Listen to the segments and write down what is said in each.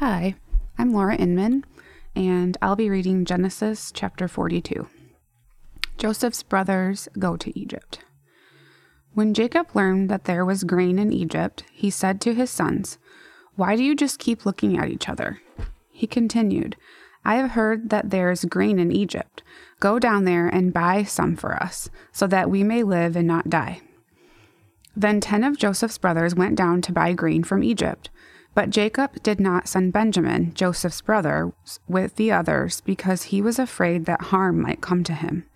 Hi, I'm Laura Inman, and I'll be reading Genesis chapter 42. Joseph's brothers go to Egypt. When Jacob learned that there was grain in Egypt, he said to his sons, Why do you just keep looking at each other? He continued, I have heard that there is grain in Egypt. Go down there and buy some for us, so that we may live and not die. Then ten of Joseph's brothers went down to buy grain from Egypt. But Jacob did not send Benjamin, Joseph's brother, with the others because he was afraid that harm might come to him.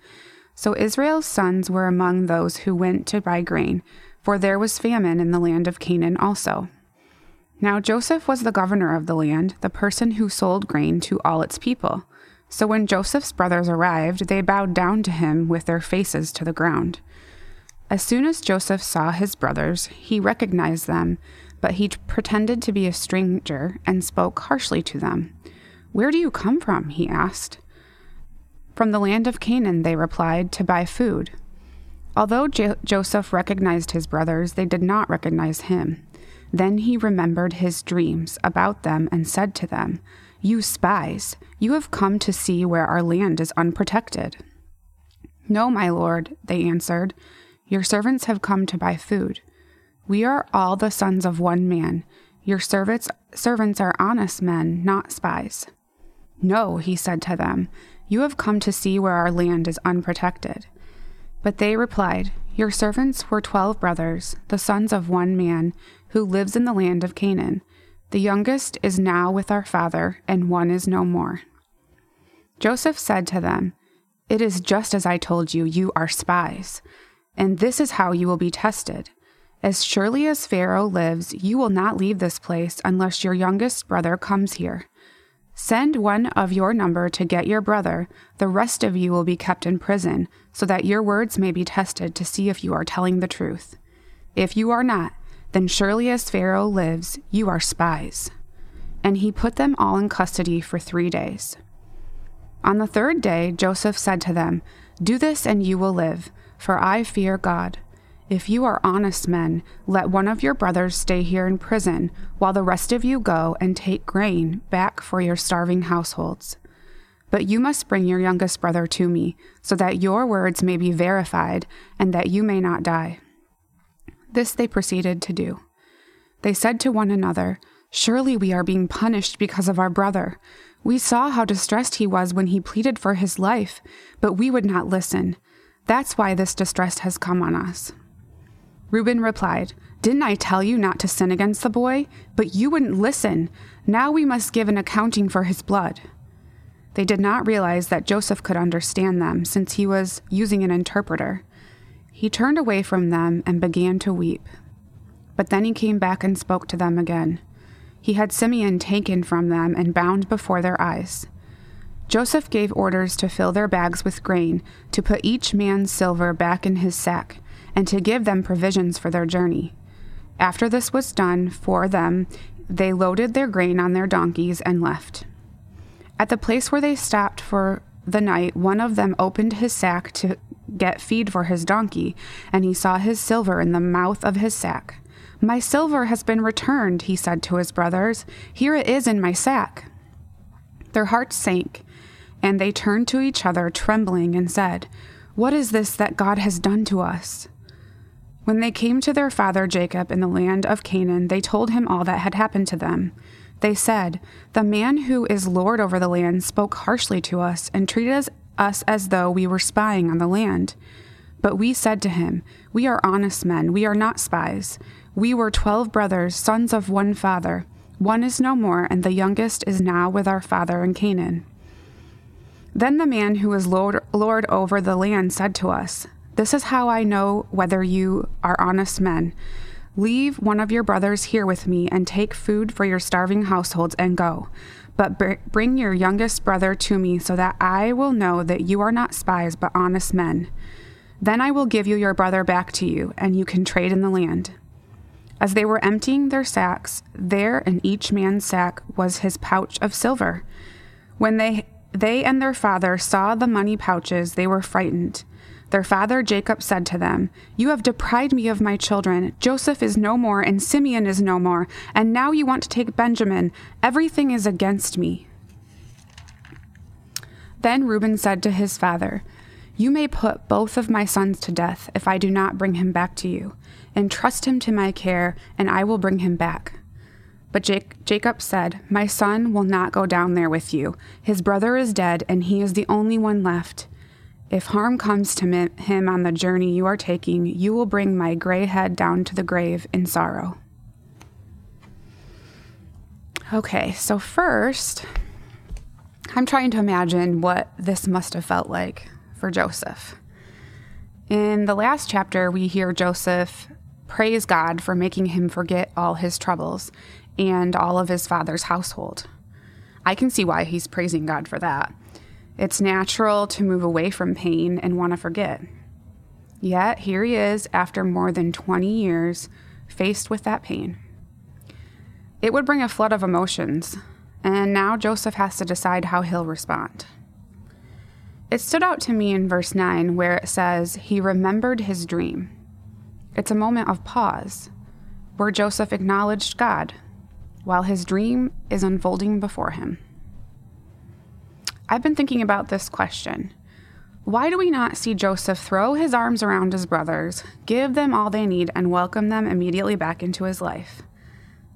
So Israel's sons were among those who went to buy grain, for there was famine in the land of Canaan also. Now Joseph was the governor of the land, the person who sold grain to all its people. So when Joseph's brothers arrived, they bowed down to him with their faces to the ground. As soon as Joseph saw his brothers, he recognized them but he pretended to be a stranger and spoke harshly to them. Where do you come from? he asked. From the land of Canaan, they replied, to buy food. Although jo- Joseph recognized his brothers, they did not recognize him. Then he remembered his dreams about them and said to them, You spies, you have come to see where our land is unprotected. No, my lord, they answered. Your servants have come to buy food. We are all the sons of one man. Your servants, servants are honest men, not spies. No, he said to them, you have come to see where our land is unprotected. But they replied, Your servants were twelve brothers, the sons of one man, who lives in the land of Canaan. The youngest is now with our father, and one is no more. Joseph said to them, It is just as I told you, you are spies. And this is how you will be tested. As surely as Pharaoh lives, you will not leave this place unless your youngest brother comes here. Send one of your number to get your brother. The rest of you will be kept in prison, so that your words may be tested to see if you are telling the truth. If you are not, then surely as Pharaoh lives, you are spies. And he put them all in custody for three days. On the third day, Joseph said to them, Do this and you will live, for I fear God. If you are honest men, let one of your brothers stay here in prison, while the rest of you go and take grain back for your starving households. But you must bring your youngest brother to me, so that your words may be verified, and that you may not die. This they proceeded to do. They said to one another, Surely we are being punished because of our brother. We saw how distressed he was when he pleaded for his life, but we would not listen. That's why this distress has come on us. Reuben replied, Didn't I tell you not to sin against the boy? But you wouldn't listen. Now we must give an accounting for his blood. They did not realize that Joseph could understand them, since he was using an interpreter. He turned away from them and began to weep. But then he came back and spoke to them again. He had Simeon taken from them and bound before their eyes. Joseph gave orders to fill their bags with grain, to put each man's silver back in his sack and to give them provisions for their journey. After this was done for them, they loaded their grain on their donkeys and left. At the place where they stopped for the night, one of them opened his sack to get feed for his donkey, and he saw his silver in the mouth of his sack. My silver has been returned, he said to his brothers. Here it is in my sack. Their hearts sank, and they turned to each other, trembling, and said, What is this that God has done to us? When they came to their father Jacob in the land of Canaan, they told him all that had happened to them. They said, The man who is Lord over the land spoke harshly to us and treated us as though we were spying on the land. But we said to him, We are honest men, we are not spies. We were twelve brothers, sons of one father. One is no more, and the youngest is now with our father in Canaan. Then the man who is Lord, Lord over the land said to us, this is how I know whether you are honest men. Leave one of your brothers here with me and take food for your starving households and go. But br- bring your youngest brother to me so that I will know that you are not spies but honest men. Then I will give you your brother back to you, and you can trade in the land. As they were emptying their sacks, there in each man's sack was his pouch of silver. When they, they and their father saw the money pouches, they were frightened. Their father Jacob said to them, You have deprived me of my children. Joseph is no more, and Simeon is no more. And now you want to take Benjamin. Everything is against me. Then Reuben said to his father, You may put both of my sons to death if I do not bring him back to you. Entrust him to my care, and I will bring him back. But Jacob said, My son will not go down there with you. His brother is dead, and he is the only one left. If harm comes to him on the journey you are taking, you will bring my gray head down to the grave in sorrow. Okay, so first, I'm trying to imagine what this must have felt like for Joseph. In the last chapter, we hear Joseph praise God for making him forget all his troubles and all of his father's household. I can see why he's praising God for that. It's natural to move away from pain and want to forget. Yet here he is after more than 20 years faced with that pain. It would bring a flood of emotions, and now Joseph has to decide how he'll respond. It stood out to me in verse 9 where it says, He remembered his dream. It's a moment of pause where Joseph acknowledged God while his dream is unfolding before him. I've been thinking about this question. Why do we not see Joseph throw his arms around his brothers, give them all they need, and welcome them immediately back into his life?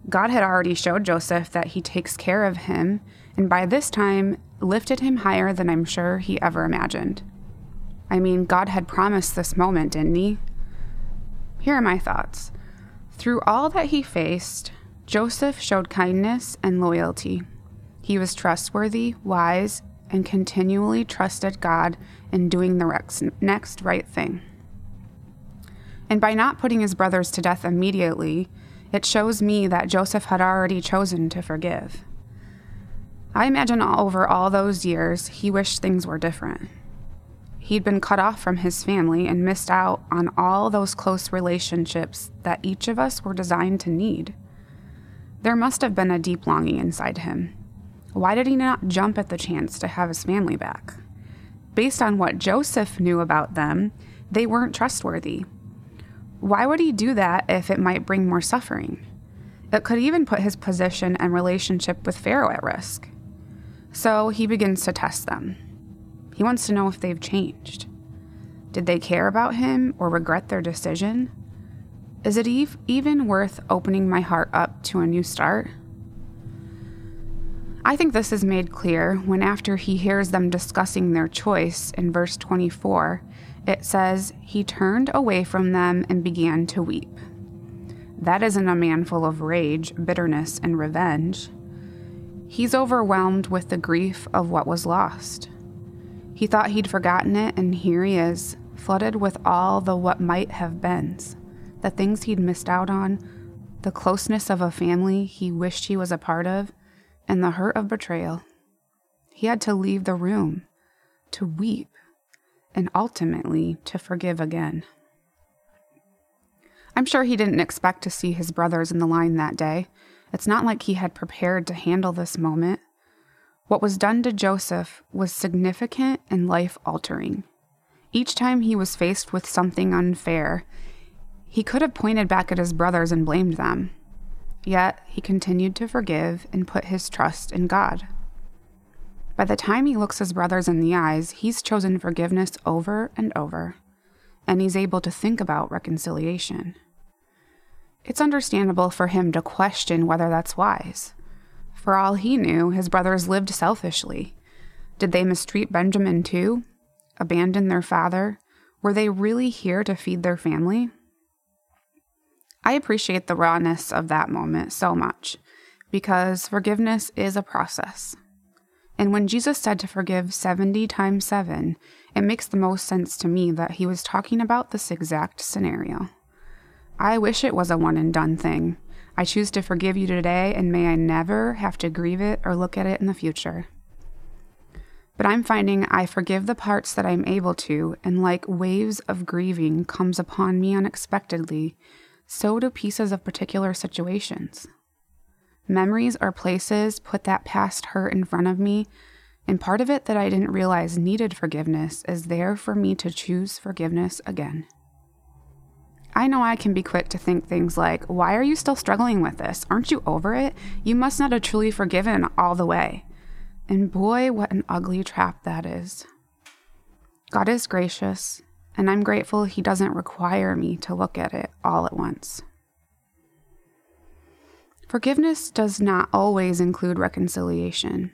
God had already showed Joseph that he takes care of him, and by this time lifted him higher than I'm sure he ever imagined. I mean, God had promised this moment, didn't he? Here are my thoughts. Through all that he faced, Joseph showed kindness and loyalty. He was trustworthy, wise, and continually trusted God in doing the next right thing. And by not putting his brothers to death immediately, it shows me that Joseph had already chosen to forgive. I imagine over all those years, he wished things were different. He'd been cut off from his family and missed out on all those close relationships that each of us were designed to need. There must have been a deep longing inside him. Why did he not jump at the chance to have his family back? Based on what Joseph knew about them, they weren't trustworthy. Why would he do that if it might bring more suffering? It could even put his position and relationship with Pharaoh at risk. So he begins to test them. He wants to know if they've changed. Did they care about him or regret their decision? Is it even worth opening my heart up to a new start? I think this is made clear when, after he hears them discussing their choice in verse 24, it says, He turned away from them and began to weep. That isn't a man full of rage, bitterness, and revenge. He's overwhelmed with the grief of what was lost. He thought he'd forgotten it, and here he is, flooded with all the what might have beens the things he'd missed out on, the closeness of a family he wished he was a part of, and the hurt of betrayal. He had to leave the room, to weep, and ultimately to forgive again. I'm sure he didn't expect to see his brothers in the line that day. It's not like he had prepared to handle this moment. What was done to Joseph was significant and life altering. Each time he was faced with something unfair, he could have pointed back at his brothers and blamed them. Yet he continued to forgive and put his trust in God. By the time he looks his brothers in the eyes, he's chosen forgiveness over and over, and he's able to think about reconciliation. It's understandable for him to question whether that's wise. For all he knew, his brothers lived selfishly. Did they mistreat Benjamin too? Abandon their father? Were they really here to feed their family? I appreciate the rawness of that moment so much because forgiveness is a process. And when Jesus said to forgive 70 times 7, it makes the most sense to me that he was talking about this exact scenario. I wish it was a one and done thing. I choose to forgive you today, and may I never have to grieve it or look at it in the future. But I'm finding I forgive the parts that I'm able to, and like waves of grieving comes upon me unexpectedly, so do pieces of particular situations. Memories or places put that past hurt in front of me And part of it that I didn't realize needed forgiveness is there for me to choose forgiveness again. I know I can be quick to think things like, Why are you still struggling with this? Aren't you over it? You must not have truly forgiven all the way. And boy, what an ugly trap that is. God is gracious, and I'm grateful He doesn't require me to look at it all at once. Forgiveness does not always include reconciliation.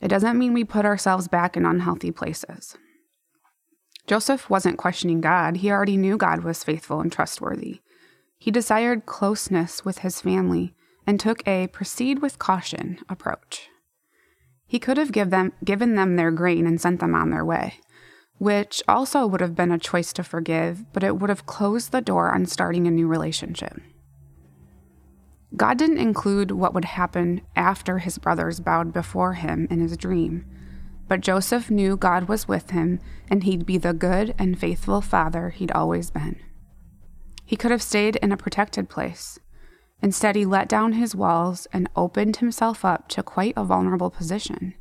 It doesn't mean we put ourselves back in unhealthy places. Joseph wasn't questioning God, he already knew God was faithful and trustworthy. He desired closeness with his family and took a proceed with caution approach. He could have give them, given them their grain and sent them on their way, which also would have been a choice to forgive, but it would have closed the door on starting a new relationship. God didn't include what would happen after his brothers bowed before him in his dream. But Joseph knew God was with him and he'd be the good and faithful father he'd always been. He could have stayed in a protected place. Instead, he let down his walls and opened himself up to quite a vulnerable position.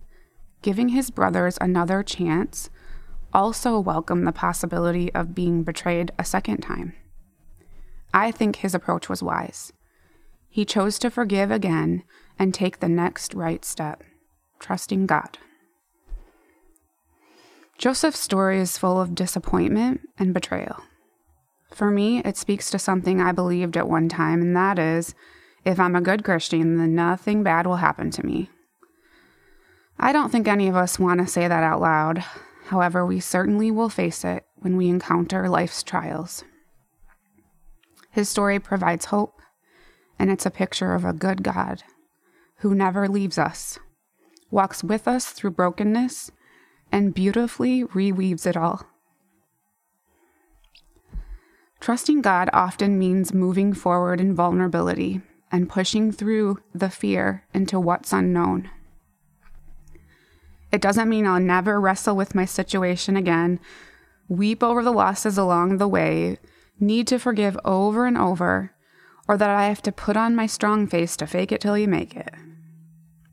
Giving his brothers another chance also welcomed the possibility of being betrayed a second time. I think his approach was wise. He chose to forgive again and take the next right step, trusting God. Joseph's story is full of disappointment and betrayal. For me, it speaks to something I believed at one time, and that is if I'm a good Christian, then nothing bad will happen to me. I don't think any of us want to say that out loud. However, we certainly will face it when we encounter life's trials. His story provides hope and it's a picture of a good God who never leaves us, walks with us through brokenness, and beautifully reweaves it all. Trusting God often means moving forward in vulnerability and pushing through the fear into what's unknown. It doesn't mean I'll never wrestle with my situation again, weep over the losses along the way, need to forgive over and over, or that I have to put on my strong face to fake it till you make it.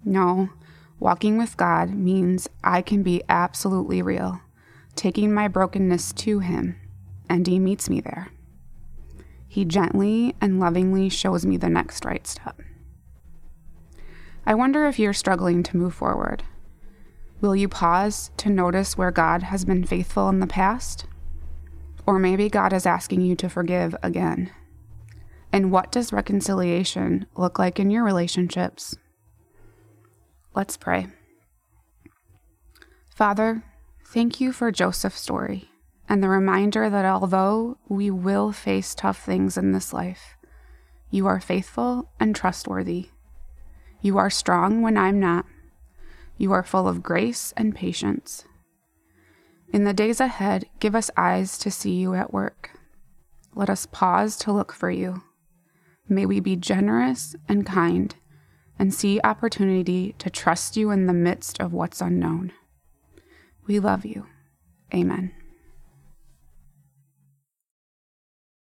No, walking with God means I can be absolutely real, taking my brokenness to Him, and He meets me there. He gently and lovingly shows me the next right step. I wonder if you're struggling to move forward. Will you pause to notice where God has been faithful in the past? Or maybe God is asking you to forgive again. And what does reconciliation look like in your relationships? Let's pray. Father, thank you for Joseph's story and the reminder that although we will face tough things in this life, you are faithful and trustworthy. You are strong when I'm not. You are full of grace and patience. In the days ahead, give us eyes to see you at work. Let us pause to look for you. May we be generous and kind and see opportunity to trust you in the midst of what's unknown. We love you. Amen.